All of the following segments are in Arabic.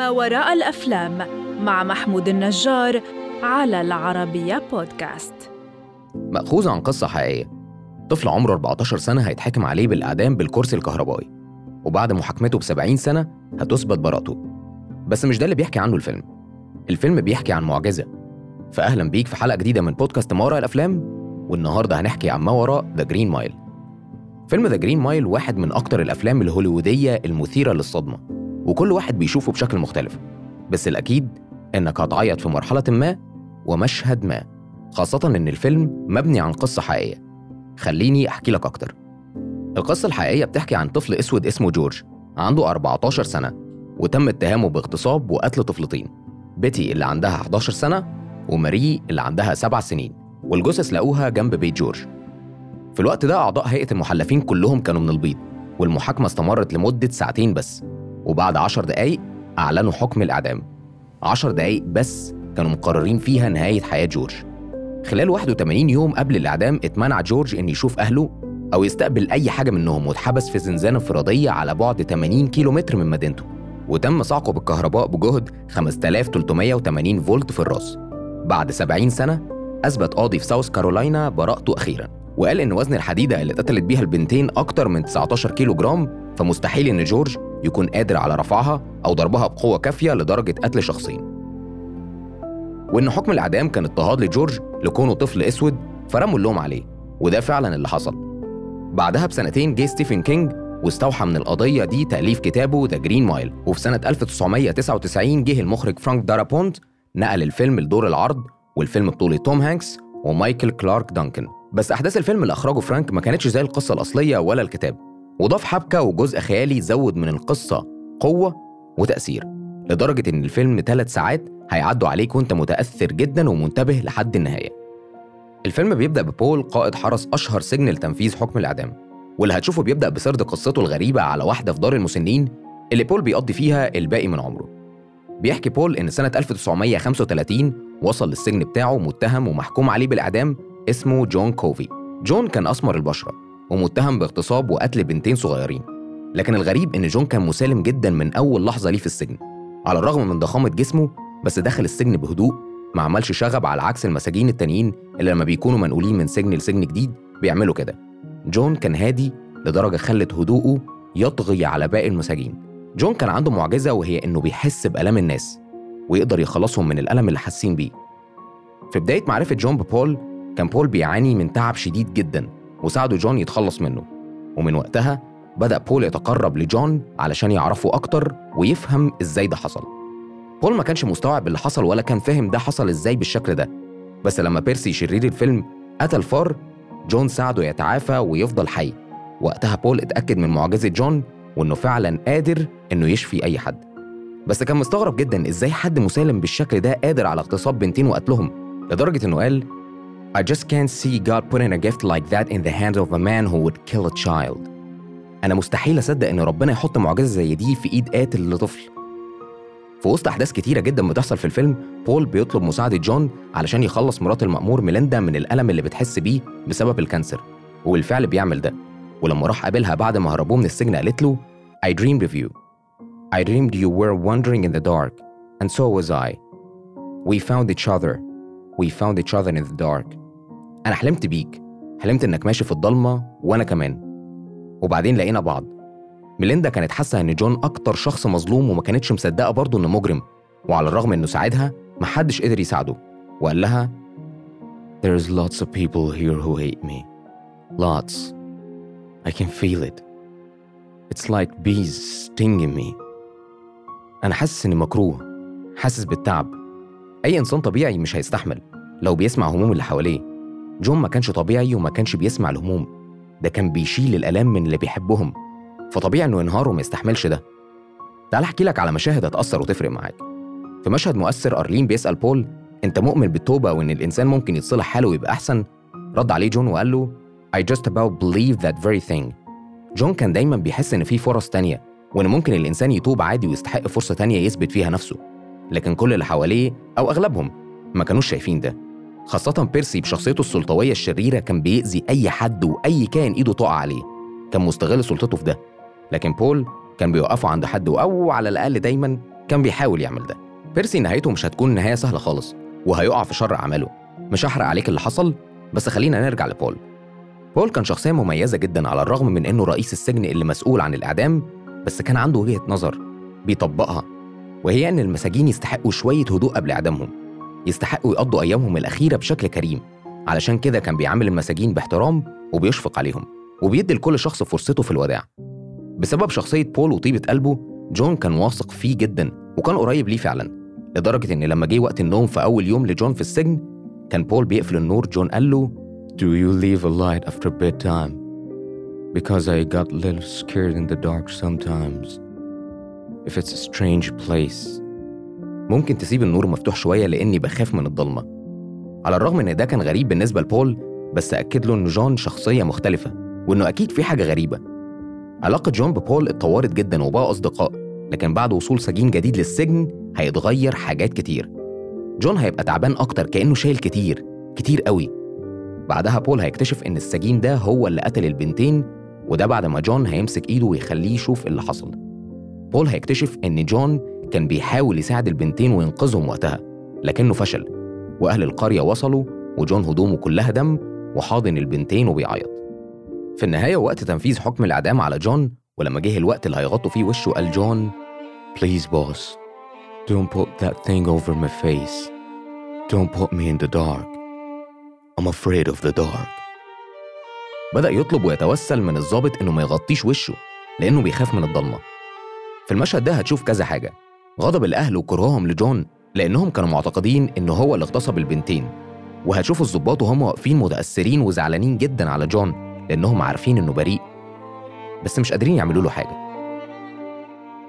ما وراء الأفلام مع محمود النجار على العربية بودكاست. مأخوذ عن قصة حقيقية. طفل عمره 14 سنة هيتحكم عليه بالإعدام بالكرسي الكهربائي وبعد محاكمته ب 70 سنة هتثبت براءته. بس مش ده اللي بيحكي عنه الفيلم. الفيلم بيحكي عن معجزة. فأهلا بيك في حلقة جديدة من بودكاست ما وراء الأفلام والنهاردة هنحكي عن ما وراء The Green Mile فيلم The Green Mile واحد من أكتر الأفلام الهوليوودية المثيرة للصدمة. وكل واحد بيشوفه بشكل مختلف. بس الأكيد إنك هتعيط في مرحلة ما ومشهد ما خاصة إن الفيلم مبني عن قصة حقيقية. خليني أحكي لك أكتر. القصة الحقيقية بتحكي عن طفل أسود اسمه جورج عنده 14 سنة وتم اتهامه باغتصاب وقتل طفلتين بيتي اللي عندها 11 سنة وماري اللي عندها 7 سنين والجثث لقوها جنب بيت جورج. في الوقت ده أعضاء هيئة المحلفين كلهم كانوا من البيض والمحاكمة استمرت لمدة ساعتين بس. وبعد 10 دقايق أعلنوا حكم الإعدام. 10 دقايق بس كانوا مقررين فيها نهاية حياة جورج. خلال 81 يوم قبل الإعدام اتمنع جورج إن يشوف أهله أو يستقبل أي حاجة منهم واتحبس في زنزانة انفرادية على بعد 80 كيلومتر من مدينته. وتم صعقه بالكهرباء بجهد 5380 فولت في الراس. بعد 70 سنة أثبت قاضي في ساوث كارولاينا براءته أخيرا. وقال إن وزن الحديدة اللي اتقتلت بيها البنتين أكتر من 19 كيلو جرام فمستحيل إن جورج يكون قادر على رفعها أو ضربها بقوة كافية لدرجة قتل شخصين. وإن حكم الإعدام كان اضطهاد لجورج لكونه طفل أسود فرموا اللوم عليه وده فعلا اللي حصل. بعدها بسنتين جه ستيفن كينج واستوحى من القضية دي تأليف كتابه The Green Mile وفي سنة 1999 جه المخرج فرانك دارابونت نقل الفيلم لدور العرض والفيلم بطولة توم هانكس ومايكل كلارك دانكن. بس أحداث الفيلم اللي أخرجه فرانك ما كانتش زي القصة الأصلية ولا الكتاب. وضاف حبكة وجزء خيالي زود من القصة قوة وتأثير لدرجة إن الفيلم ثلاث ساعات هيعدوا عليك وأنت متأثر جدا ومنتبه لحد النهاية. الفيلم بيبدأ ببول قائد حرس أشهر سجن لتنفيذ حكم الإعدام واللي هتشوفه بيبدأ بسرد قصته الغريبة على واحدة في دار المسنين اللي بول بيقضي فيها الباقي من عمره. بيحكي بول إن سنة 1935 وصل للسجن بتاعه متهم ومحكوم عليه بالإعدام اسمه جون كوفي. جون كان أسمر البشرة. ومتهم باغتصاب وقتل بنتين صغيرين. لكن الغريب إن جون كان مسالم جدا من أول لحظة ليه في السجن. على الرغم من ضخامة جسمه بس دخل السجن بهدوء. ما عملش شغب على عكس المساجين التانيين اللي لما بيكونوا منقولين من سجن لسجن جديد بيعملوا كده. جون كان هادي لدرجة خلت هدوءه يطغي على باقي المساجين. جون كان عنده معجزة وهي إنه بيحس بألام الناس ويقدر يخلصهم من الألم اللي حاسين بيه. في بداية معرفة جون ببول كان بول بيعاني من تعب شديد جدا. وساعده جون يتخلص منه. ومن وقتها بدأ بول يتقرب لجون علشان يعرفه أكتر ويفهم إزاي ده حصل. بول ما كانش مستوعب اللي حصل ولا كان فاهم ده حصل إزاي بالشكل ده. بس لما بيرسي شرير الفيلم قتل فار جون ساعده يتعافى ويفضل حي. وقتها بول اتأكد من معجزة جون وإنه فعلا قادر إنه يشفي أي حد. بس كان مستغرب جدا إزاي حد مسالم بالشكل ده قادر على اغتصاب بنتين وقتلهم لدرجة إنه قال I just can't see God putting a gift like that in the hands of a man who would kill a child. أنا مستحيل أصدق إن ربنا يحط معجزة زي دي في إيد قاتل لطفل. في وسط أحداث كتيرة جدا بتحصل في الفيلم، بول بيطلب مساعدة جون علشان يخلص مرات المأمور ميليندا من الألم اللي بتحس بيه بسبب ال cancer، وبالفعل بيعمل ده. ولما راح قابلها بعد ما هربوه من السجن قالت له I dreamed of you. I dreamed you were wandering in the dark, and so was I. We found each other. We found each other in the dark. أنا حلمت بيك حلمت إنك ماشي في الضلمة وأنا كمان وبعدين لقينا بعض ميليندا كانت حاسة إن جون أكتر شخص مظلوم وما كانتش مصدقة برضه إنه مجرم وعلى الرغم إنه ساعدها محدش قدر يساعده وقال لها There's lots of people here who hate me. Lots. I can feel it. It's like bees stinging me. أنا حاسس إني مكروه حاسس بالتعب أي إنسان طبيعي مش هيستحمل لو بيسمع هموم اللي حواليه جون ما كانش طبيعي وما كانش بيسمع الهموم. ده كان بيشيل الآلام من اللي بيحبهم. فطبيعي إنه ينهار وما يستحملش ده. تعال أحكي لك على مشاهد هتأثر وتفرق معاك. في مشهد مؤثر أرلين بيسأل بول أنت مؤمن بالتوبة وإن الإنسان ممكن يتصلح حاله ويبقى أحسن؟ رد عليه جون وقال له I just about believe that very thing. جون كان دايما بيحس إن في فرص تانية وإن ممكن الإنسان يتوب عادي ويستحق فرصة تانية يثبت فيها نفسه. لكن كل اللي حواليه أو أغلبهم ما كانوش شايفين ده. خاصة بيرسي بشخصيته السلطوية الشريرة كان بيأذي أي حد وأي كائن إيده تقع عليه. كان مستغل سلطته في ده. لكن بول كان بيوقفه عند حد أو على الأقل دايما كان بيحاول يعمل ده. بيرسي نهايته مش هتكون نهاية سهلة خالص وهيقع في شر أعماله. مش هحرق عليك اللي حصل بس خلينا نرجع لبول. بول كان شخصية مميزة جدا على الرغم من إنه رئيس السجن اللي مسؤول عن الإعدام بس كان عنده وجهة نظر بيطبقها وهي إن المساجين يستحقوا شوية هدوء قبل إعدامهم. يستحقوا يقضوا أيامهم الأخيرة بشكل كريم علشان كده كان بيعامل المساجين باحترام وبيشفق عليهم وبيدي لكل شخص فرصته في الوداع بسبب شخصية بول وطيبة قلبه جون كان واثق فيه جدا وكان قريب ليه فعلا لدرجة إن لما جه وقت النوم في أول يوم لجون في السجن كان بول بيقفل النور جون قال له Do you leave a light after bedtime? Because I got a little scared in the dark sometimes. If it's a strange place. ممكن تسيب النور مفتوح شوية لأني بخاف من الضلمة. على الرغم إن ده كان غريب بالنسبة لبول بس أكد له إن جون شخصية مختلفة وإنه أكيد في حاجة غريبة. علاقة جون ببول اتطورت جدا وبقى أصدقاء لكن بعد وصول سجين جديد للسجن هيتغير حاجات كتير. جون هيبقى تعبان أكتر كأنه شايل كتير كتير قوي. بعدها بول هيكتشف إن السجين ده هو اللي قتل البنتين وده بعد ما جون هيمسك إيده ويخليه يشوف اللي حصل. بول هيكتشف إن جون كان بيحاول يساعد البنتين وينقذهم وقتها لكنه فشل وأهل القرية وصلوا وجون هدومه كلها دم وحاضن البنتين وبيعيط في النهاية وقت تنفيذ حكم الإعدام على جون ولما جه الوقت اللي هيغطوا فيه وشه قال جون Please, boss, don't put that thing over my face. Don't put me in the dark. I'm afraid of the dark. بدأ يطلب ويتوسل من الضابط إنه ما يغطيش وشه لأنه بيخاف من الضلمة في المشهد ده هتشوف كذا حاجة غضب الأهل وكرههم لجون لأنهم كانوا معتقدين إنه هو اللي اغتصب البنتين. وهتشوف الضباط وهم واقفين متأثرين وزعلانين جدا على جون لأنهم عارفين إنه بريء. بس مش قادرين يعملوا له حاجة.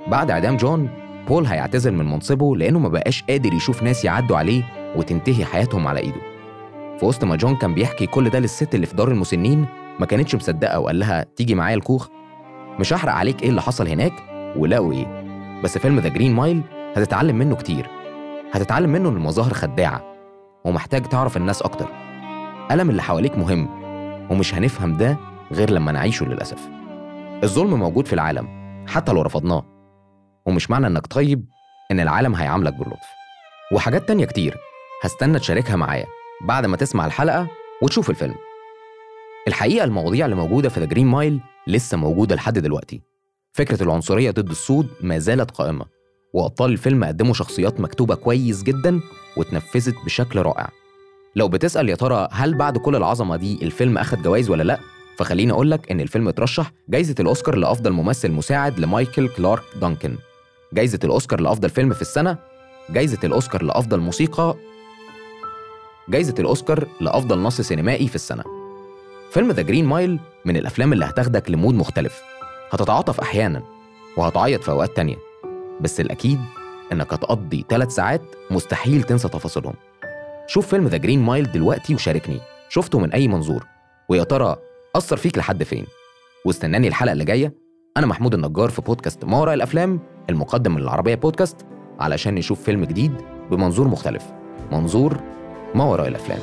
بعد إعدام جون بول هيعتزل من منصبه لأنه ما بقاش قادر يشوف ناس يعدوا عليه وتنتهي حياتهم على إيده. في وسط ما جون كان بيحكي كل ده للست اللي في دار المسنين ما كانتش مصدقة وقال لها تيجي معايا الكوخ؟ مش هحرق عليك إيه اللي حصل هناك؟ ولقوا إيه؟ بس فيلم The Green Mile هتتعلم منه كتير. هتتعلم منه إن المظاهر خداعة ومحتاج تعرف الناس أكتر. ألم اللي حواليك مهم ومش هنفهم ده غير لما نعيشه للأسف. الظلم موجود في العالم حتى لو رفضناه ومش معنى إنك طيب إن العالم هيعاملك باللطف. وحاجات تانية كتير هستنى تشاركها معايا بعد ما تسمع الحلقة وتشوف الفيلم. الحقيقة المواضيع اللي موجودة في The Green Mile لسه موجودة لحد دلوقتي. فكرة العنصرية ضد السود ما زالت قائمة وأبطال الفيلم قدموا شخصيات مكتوبة كويس جدا واتنفذت بشكل رائع. لو بتسأل يا ترى هل بعد كل العظمة دي الفيلم أخد جوائز ولا لأ؟ فخليني أقول لك إن الفيلم اترشح جايزة الأوسكار لأفضل ممثل مساعد لمايكل كلارك دانكن. جايزة الأوسكار لأفضل فيلم في السنة جايزة الأوسكار لأفضل موسيقى جايزة الأوسكار لأفضل نص سينمائي في السنة. فيلم The Green Mile من الأفلام اللي هتاخدك ل mood مختلف. هتتعاطف أحيانا وهتعيط في أوقات تانية بس الأكيد إنك هتقضي ثلاث ساعات مستحيل تنسى تفاصيلهم. شوف فيلم The Green Mile دلوقتي وشاركني. شفته من أي منظور ويا ترى أثر فيك لحد فين. واستناني الحلقة اللي جاية. أنا محمود النجار في بودكاست ما وراء الأفلام المقدم من العربية بودكاست علشان نشوف فيلم جديد بمنظور مختلف. منظور ما وراء الأفلام.